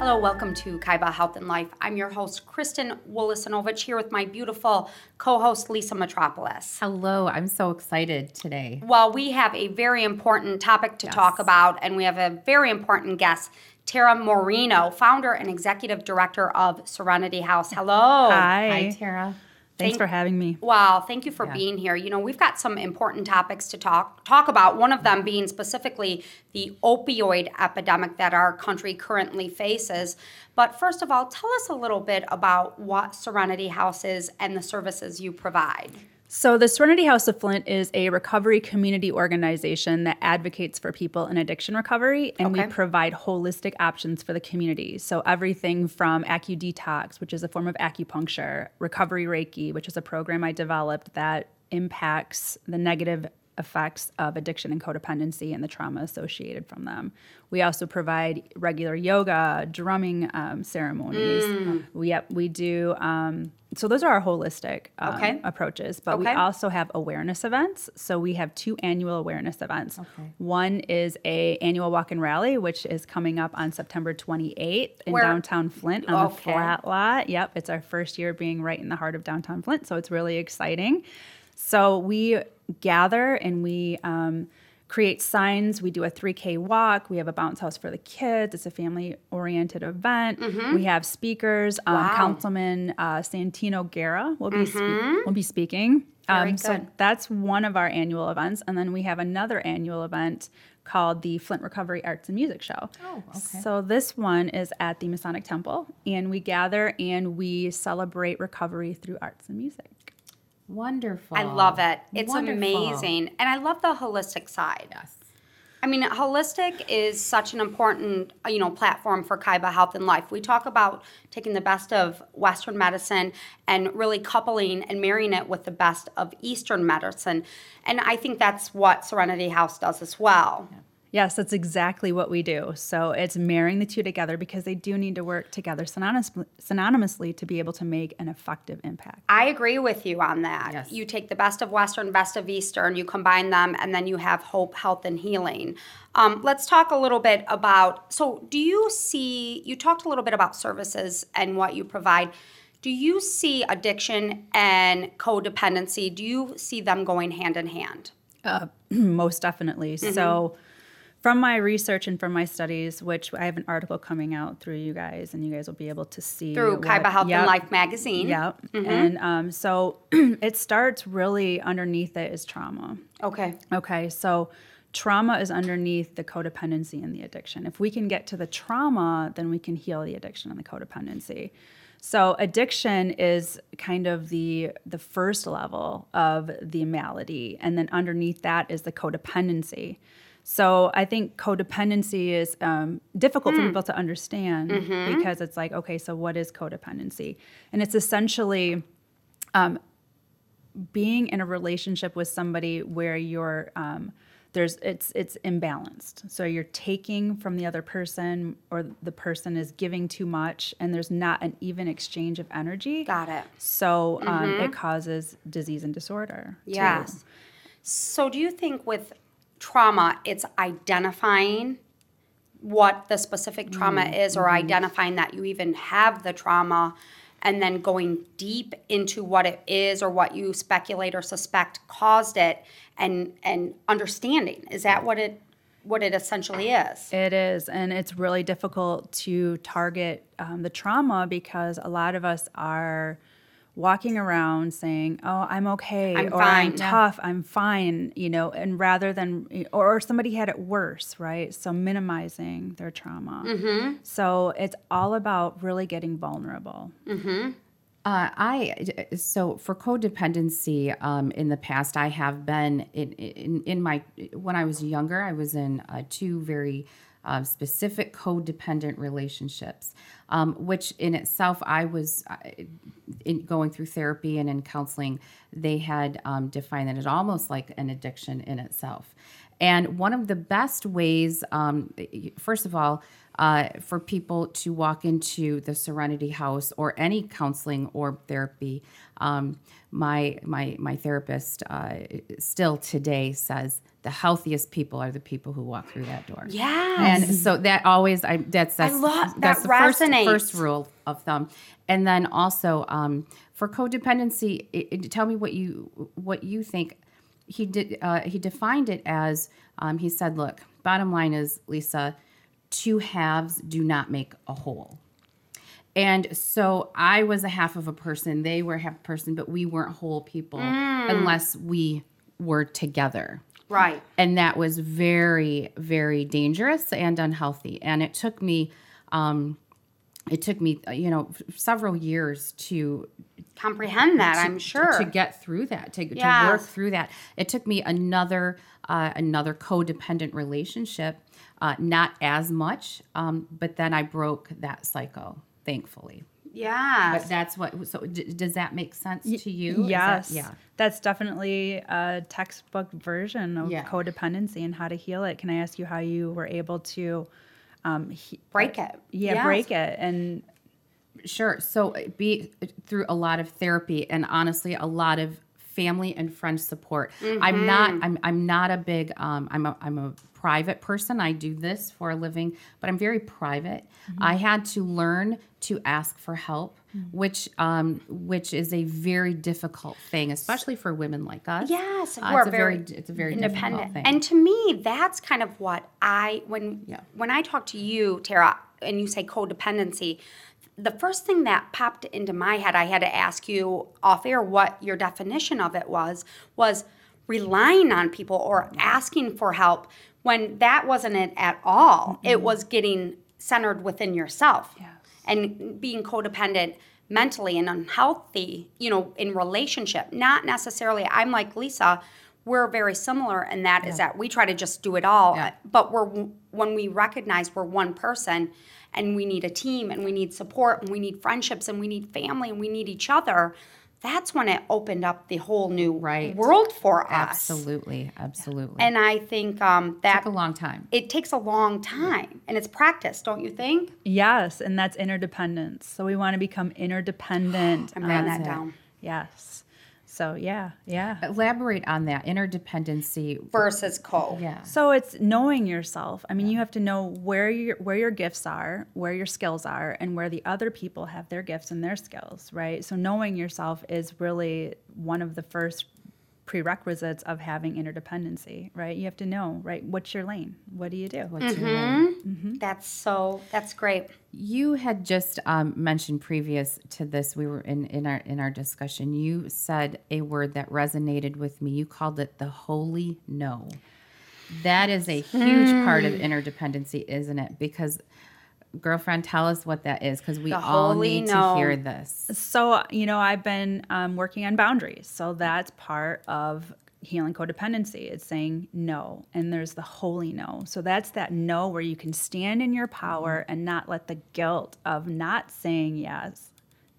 Hello, welcome to Kaiba Health and Life. I'm your host, Kristen Wolosinovich, here with my beautiful co host, Lisa Metropolis. Hello, I'm so excited today. Well, we have a very important topic to yes. talk about, and we have a very important guest. Tara Moreno, founder and executive director of Serenity House. Hello. Hi. Hi, Tara. Thanks thank, for having me. Wow, thank you for yeah. being here. You know, we've got some important topics to talk talk about. One of them being specifically the opioid epidemic that our country currently faces. But first of all, tell us a little bit about what Serenity House is and the services you provide. So, the Serenity House of Flint is a recovery community organization that advocates for people in addiction recovery, and okay. we provide holistic options for the community. So, everything from AcuDetox, which is a form of acupuncture, Recovery Reiki, which is a program I developed that impacts the negative effects of addiction and codependency and the trauma associated from them. We also provide regular yoga, drumming um, ceremonies. Mm. We yep, we do. Um, so those are our holistic um, okay. approaches, but okay. we also have awareness events. So we have two annual awareness events. Okay. One is a annual walk and rally, which is coming up on September 28th in Where? downtown Flint on the flat lot. Yep, it's our first year being right in the heart of downtown Flint, so it's really exciting. So we gather and we um, create signs. We do a 3K walk. We have a bounce house for the kids. It's a family oriented event. Mm-hmm. We have speakers. Um, wow. Councilman uh, Santino Guerra will be mm-hmm. spe- will be speaking. Um, so that's one of our annual events, and then we have another annual event called the Flint Recovery Arts and Music Show. Oh, okay. So this one is at the Masonic Temple, and we gather and we celebrate recovery through arts and music. Wonderful. I love it. It's Wonderful. amazing. And I love the holistic side. Yes. I mean, holistic is such an important, you know, platform for Kaiba Health and Life. We talk about taking the best of Western medicine and really coupling and marrying it with the best of Eastern medicine. And I think that's what Serenity House does as well. Yeah. Yes, that's exactly what we do. So it's marrying the two together because they do need to work together synonymous, synonymously to be able to make an effective impact. I agree with you on that. Yes. You take the best of Western, best of Eastern, you combine them, and then you have hope, health, and healing. Um, let's talk a little bit about. So, do you see? You talked a little bit about services and what you provide. Do you see addiction and codependency? Do you see them going hand in hand? Uh, most definitely. Mm-hmm. So from my research and from my studies, which I have an article coming out through you guys, and you guys will be able to see through what, Kaiba Health yep, and Life magazine. Yep. Mm-hmm. And um, so it starts really underneath it is trauma. Okay. Okay. So trauma is underneath the codependency and the addiction. If we can get to the trauma, then we can heal the addiction and the codependency. So addiction is kind of the the first level of the malady, and then underneath that is the codependency. So I think codependency is um, difficult mm. for hmm. people to understand mm-hmm. because it's like, okay, so what is codependency? And it's essentially um, being in a relationship with somebody where you're um, there's it's it's imbalanced. So you're taking from the other person, or the person is giving too much, and there's not an even exchange of energy. Got it. So um, mm-hmm. it causes disease and disorder. Yes. Too. So do you think with trauma, it's identifying what the specific trauma mm-hmm. is or mm-hmm. identifying that you even have the trauma and then going deep into what it is or what you speculate or suspect caused it and and understanding is that what it what it essentially is it is and it's really difficult to target um, the trauma because a lot of us are walking around saying, "Oh, I'm okay," I'm or fine, "I'm tough," "I'm fine," you know, and rather than or, somebody had it worse, right? So minimizing their trauma. Mm-hmm. So it's all about really getting vulnerable. Mm-hmm. Uh, I so for codependency um, in the past, I have been in, in, in my when I was younger, I was in uh, two very uh, specific codependent relationships, um, which in itself, I was uh, in going through therapy and in counseling, they had um, defined that as almost like an addiction in itself. And one of the best ways, um, first of all, uh, for people to walk into the Serenity House or any counseling or therapy, um, my my my therapist uh, still today says the healthiest people are the people who walk through that door. Yeah. And so that always, I that's that's love- that's that the first resonates. first rule of thumb. And then also um, for codependency, it, it- tell me what you what you think. He did. Uh, he defined it as um, he said, "Look, bottom line is, Lisa, two halves do not make a whole." And so I was a half of a person, they were a half a person, but we weren't whole people unless we were together. Right. And that was very, very dangerous and unhealthy. And it took me, um, it took me, uh, you know, several years to Comprehend that, I'm sure. to get through that, to, to work through that. It took me another uh, another codependent relationship, uh, not as much, um, but then I broke that cycle, thankfully. Yes. But that's what. So d- does that make sense to you? Is that- Yes. yeah. That's definitely a textbook version of Yeah. codependency and how to heal it. Can I ask you how you were able to um, he- break it. yeah, Yes. break it and Sure. So uh, be through a lot of therapy and honestly a lot of family and friend support. I'm not I'm I'm not a big um I'm a I'm a private person. I do this for a living, but I'm very private. I had to learn to ask for help, which um which is a very difficult thing, especially for women like us. Yes, Uh, it's a very, very it's a very difficult independent. thing. And to me, that's kind of what I when Yeah. when I talk to you, Tara, and you say codependency, the first thing that popped into my head, I had to ask you off air what your definition of it was, was relying on people or asking for help when that wasn't it at all. It was getting centered within yourself and being codependent mentally and unhealthy, you know, in relationship. Not necessarily, I'm like Lisa, we're very similar in that is that we try to just do it all, Yeah. but we're when we recognize we're one person and we need a team and we need support and we need friendships and we need family and we need each other. That's when it opened up the whole new Right. world for us. Absolutely, absolutely. And I think um, that took a long time. it takes a long time and it's practice, don't you think? yes, and that's interdependence. So we want to become interdependent. I'm writing on- that down. Yes. So yeah, yeah. Elaborate on that interdependency. Versus co. Yeah. So it's knowing yourself. I mean, you have to know where your where your gifts are, where your skills are, and where the other people have their gifts and their skills, right? So knowing yourself is really one of the first prerequisites of having interdependency, right? You have to know, right? What's your lane? What do you do? What's your name? Mm-hmm. That's so, that's great. You had just um, mentioned previous to this. We were in, in our in our discussion. You said a word that resonated with me. You called it the holy no. That is a huge part of interdependency, isn't it? Because, girlfriend, tell us what that is, because we The all holy need no. to hear this. So, you know, I've been um, working on boundaries. So that's part of healing codependency. It's saying no. And there's the holy no. So that's that no where you can stand in your power and not let the guilt of not saying yes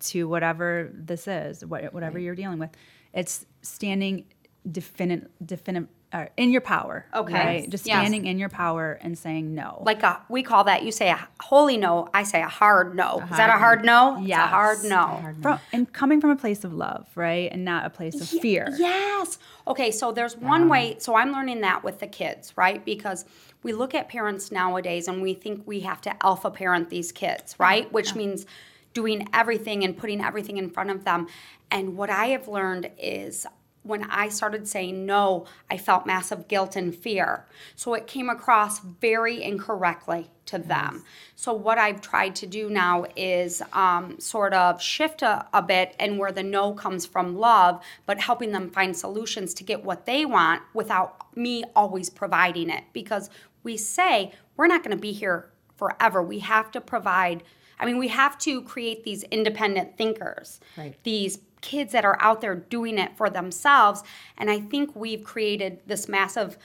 to whatever this is, what- whatever you're dealing with. It's standing definite, definite, uh, in your power. Okay. Right? Just Yes. standing in your power and saying no. Like a, we call that, you say a holy no, I say a hard no. Is that a hard no? Yeah. a Yes. hard no. From, and coming from a place of love, right? And not a place of fear. Yes. Okay, so there's one way, so I'm learning that with the kids, right? Because we look at parents nowadays and we think we have to alpha parent these kids, right? Which means doing everything and putting everything in front of them. And what I have learned is when I started saying no, I felt massive guilt and fear. So it came across very incorrectly to them. So what I've tried to do now is um, sort of shift a, a bit and where the no comes from love, but helping them find solutions to get what they want without me always providing it. Because we say we're not going to be here forever. We have to provide. I mean, we have to create these independent thinkers, Right. these kids that are out there doing it for themselves. And I think we've created this massive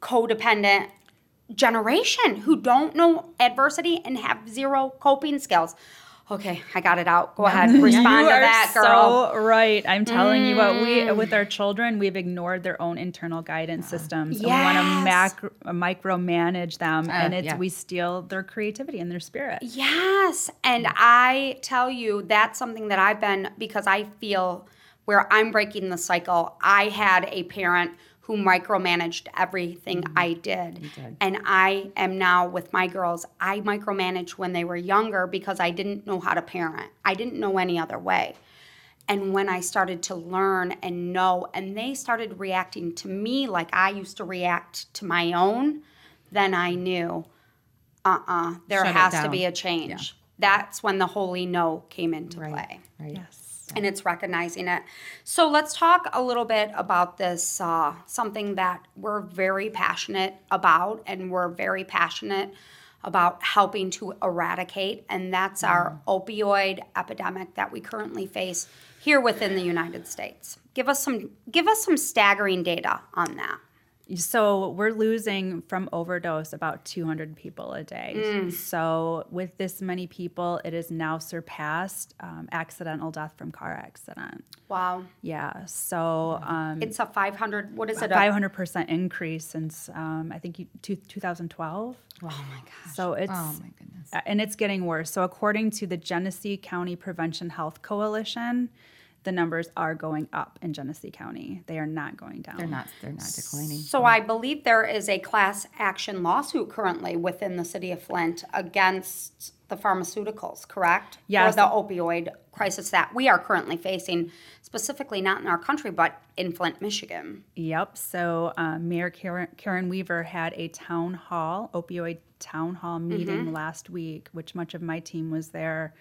codependent generation who don't know adversity and have zero coping skills. Okay, I got it out. Go ahead, respond to that, girl. so right. I'm telling you what we mm. with our children, we've ignored their own internal guidance systems. And we want to macro, uh, micromanage them, uh, and it's yeah. we steal their creativity and their spirit. Yes. And I tell you, that's something that I've been, because I feel where I'm breaking the cycle. I had a parent who micromanaged everything Mm-hmm. I did. And I am now with my girls, I micromanaged when they were younger because I didn't know how to parent. I didn't know any other way. And when I started to learn and know, and they started reacting to me like I used to react to my own, then I knew, uh uh there Shut has to be a change. That's when the holy no came into play. Right. Yes. And it's recognizing it. So let's talk a little bit about this uh, something that we're very passionate about, and we're very passionate about helping to eradicate, and that's our opioid epidemic that we currently face here within the United States. Give us some give us some staggering data on that. So we're losing from overdose about 200 people a day. Mm. So with this many people, it has now surpassed um, accidental death from car accident. Wow, Yeah. So um, it's a 500. What is it? 500% increase since um, I think you, two, 2012. Oh my gosh. So it's Oh my goodness. and it's getting worse. So according to the Genesee County Prevention Health Coalition, the numbers are going up in Genesee County. They are not going down. They're not. They're not declining. So I believe there is a class action lawsuit currently within the city of Flint against the pharmaceuticals, correct? Yes. Or the opioid crisis that we are currently facing, specifically not in our country, but in Flint, Michigan. Yep. So um, Mayor Karen, Karen Weaver had a town hall, opioid town hall meeting last week, which much of my team was there,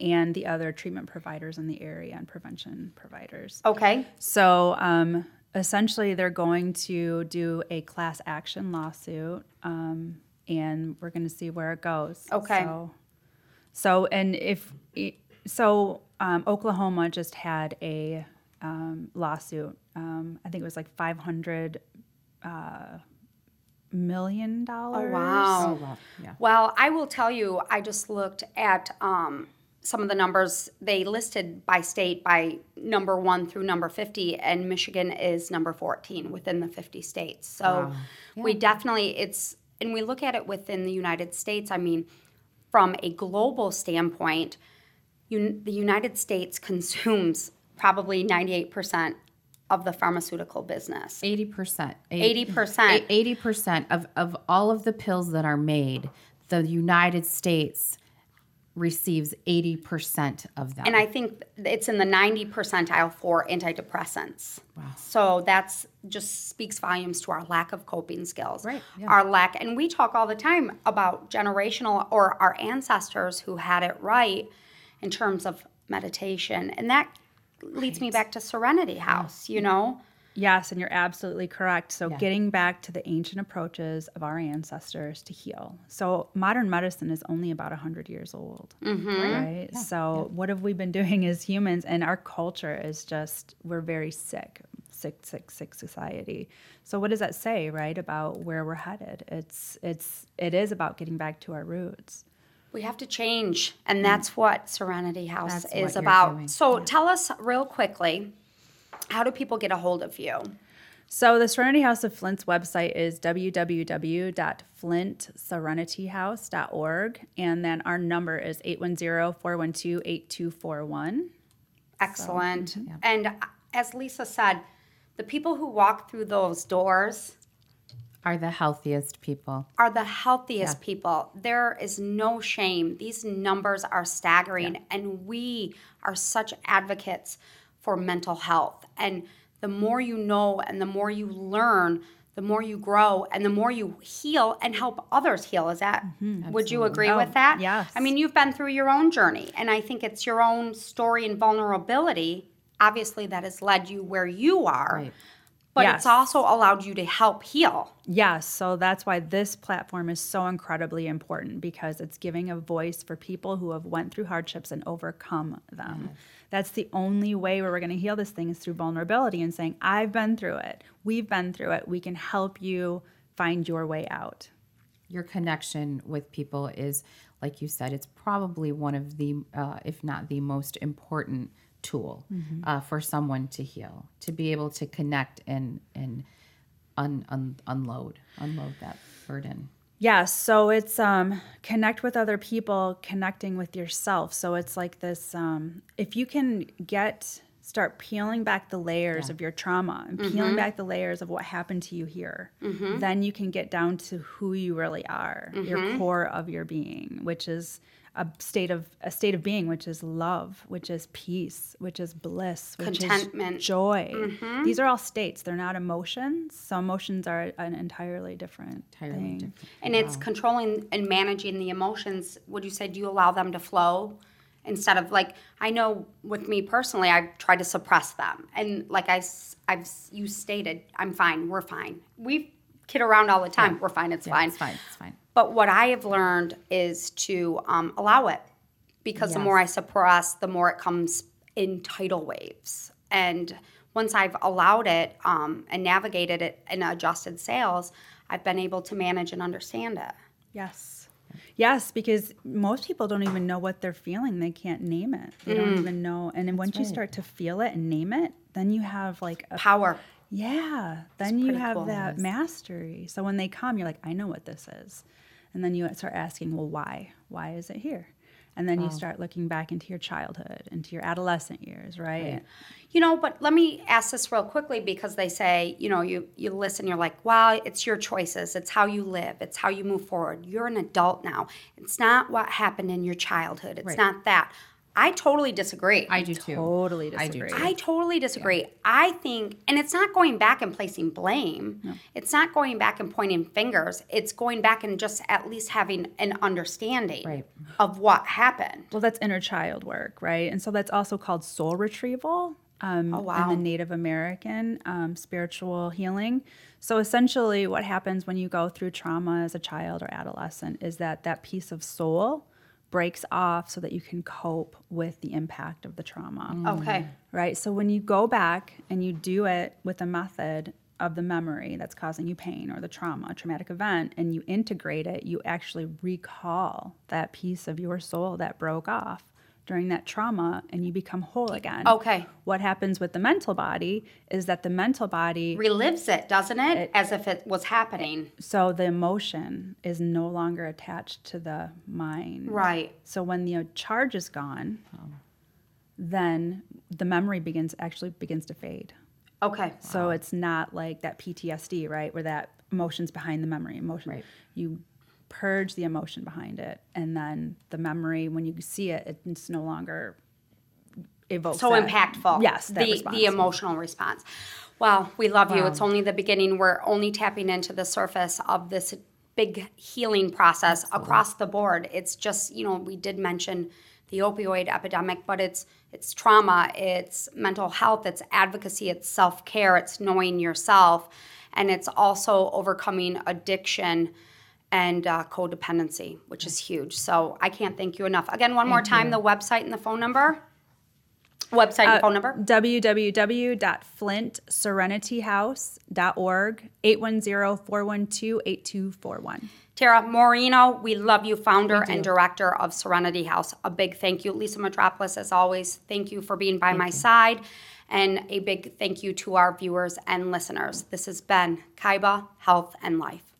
and the other treatment providers in the area and prevention providers. Okay. So um, essentially, they're going to do a class action lawsuit, um, and we're going to see where it goes. Okay. So, so and if so, um, Oklahoma just had a um, lawsuit. Um, I think it was like five hundred uh, million dollars. Wow. Oh well. Yeah. Well, I will tell you, I just looked at um, some of the numbers they listed by state by number one through number 50, and Michigan is number 14 within the 50 states. So we definitely, it's, and we look at it within the United States. I mean, from a global standpoint, un- the United States consumes probably 98% of the pharmaceutical business. Eighty percent. 80%. Eighty percent of of all of the pills that are made, the United States receives eighty percent of them. And I think it's in the 90 percentile for antidepressants. Wow. So that's just speaks volumes to our lack of coping skills. Right, yeah. Our lack, and we talk all the time about generational or our ancestors who had it right in terms of meditation. And that leads me back to Serenity House, you know? Yes, and you're absolutely correct. So, getting back to the ancient approaches of our ancestors to heal. So, modern medicine is only about 100 years old, mm-hmm. right? so, what have we been doing as humans? And our culture is just, we're very sick, sick, sick, sick society. So, what does that say, right, about where we're headed? It's, it's, it is about getting back to our roots. We have to change, and mm. that's what Serenity House That's is about. So tell us real quickly, how do people get a hold of you? So the Serenity House of Flint's website is www.flintserenityhouse.org. And then our number is 810-412-8241. Excellent. mm-hmm, And as Lisa said, the people who walk through those doors are the healthiest people. are the healthiest people. There is no shame. These numbers are staggering, and we are such advocates for mental health. And the more you know and the more you learn, the more you grow and the more you heal and help others heal. Is that, mm-hmm, would you agree with oh, that? yes. I mean, you've been through your own journey, and I think it's your own story and vulnerability, obviously, that has led you where you are. Right. But Yes. it's also allowed you to help heal. Yes, so that's why this platform is so incredibly important because it's giving a voice for people who have went through hardships and overcome them. That's the only way where we're going to heal this thing is through vulnerability and saying, "I've been through it. We've been through it. We can help you find your way out." Your connection with people is, like you said, it's probably one of the, uh, if not the most important tool uh, for someone to heal, to be able to connect and and un, un, unload, unload that burden. Yes, so it's um, connect with other people, connecting with yourself. So it's like this: um, if you can get start peeling back the layers of your trauma and peeling back the layers of what happened to you here, then you can get down to who you really are, your core of your being, which is a state of a state of being, which is love, which is peace, which is bliss, which Contentment. is joy. Mm-hmm. These are all states; they're not emotions. So emotions are an entirely different Entirely thing. different. And it's controlling and managing the emotions. Would you say, do you allow them to flow instead of like, I know with me personally, I try to suppress them. And like I, have you stated, I'm fine, we're fine. We kid around all the time, we're fine, it's Yeah, fine. It's fine. It's fine. But what I have learned is to um, allow it because the more I suppress, the more it comes in tidal waves. And once I've allowed it um, and navigated it and adjusted sails, I've been able to manage and understand it. Yes. Yes, because most people don't even know what they're feeling. They can't name it. They don't even know. And then once you start to feel it and name it, then you have like a Power. yeah, then you have cool. that mastery. So when they come, you're like, I know what this is. And then you start asking, well, why? Why is it here? And then you oh. start looking back into your childhood, into your adolescent years, right? You know, but let me ask this real quickly because they say, you know, you you listen, you're like, well, it's your choices, it's how you live, it's how you move forward. You're an adult now. It's not what happened in your childhood. It's Right. not that. I totally disagree. I do too. Totally I do disagree. too. I totally disagree. I think, and it's not going back and placing blame. No. It's not going back and pointing fingers. It's going back and just at least having an understanding Right. of what happened. Well, that's inner child work, right? And so that's also called soul retrieval um, Oh, wow. in the Native American um, spiritual healing. So essentially, what happens when you go through trauma as a child or adolescent is that that piece of soul breaks off so that you can cope with the impact of the trauma Okay. right? So when you go back and you do it with a method of the memory that's causing you pain or the trauma, a traumatic event, and you integrate it, you actually recall that piece of your soul that broke off during that trauma and you become whole again. Okay. What happens with the mental body is that the mental body, Relives it, doesn't it? As if it was happening. so the emotion is no longer attached to the mind. Right. So when the charge is gone, then the memory begins actually begins to fade. Okay. So it's not like that PTSD, right? Where that emotion's behind the memory. Emotion. Right. You purge the emotion behind it, and then the memory, when you see it, it's no longer evokes. so that- impactful. Yes, the response. the emotional response. Well, we love you. It's only the beginning. We're only tapping into the surface of this big healing process across the board. It's just you know we did mention the opioid epidemic, but it's it's trauma, it's mental health, it's advocacy, it's self care, it's knowing yourself, and it's also overcoming addiction and uh, codependency, which is huge. So I can't thank you enough. Again, one more time, the website and the phone number. Website and phone number. www.flintserenityhouse.org 810-412-8241. Tara Moreno, we love you, founder and director of Serenity House. A big thank you. Lisa Metropolis, as always, thank you for being by my side. And a big thank you to our viewers and listeners. This has been Kaiba Health and Life.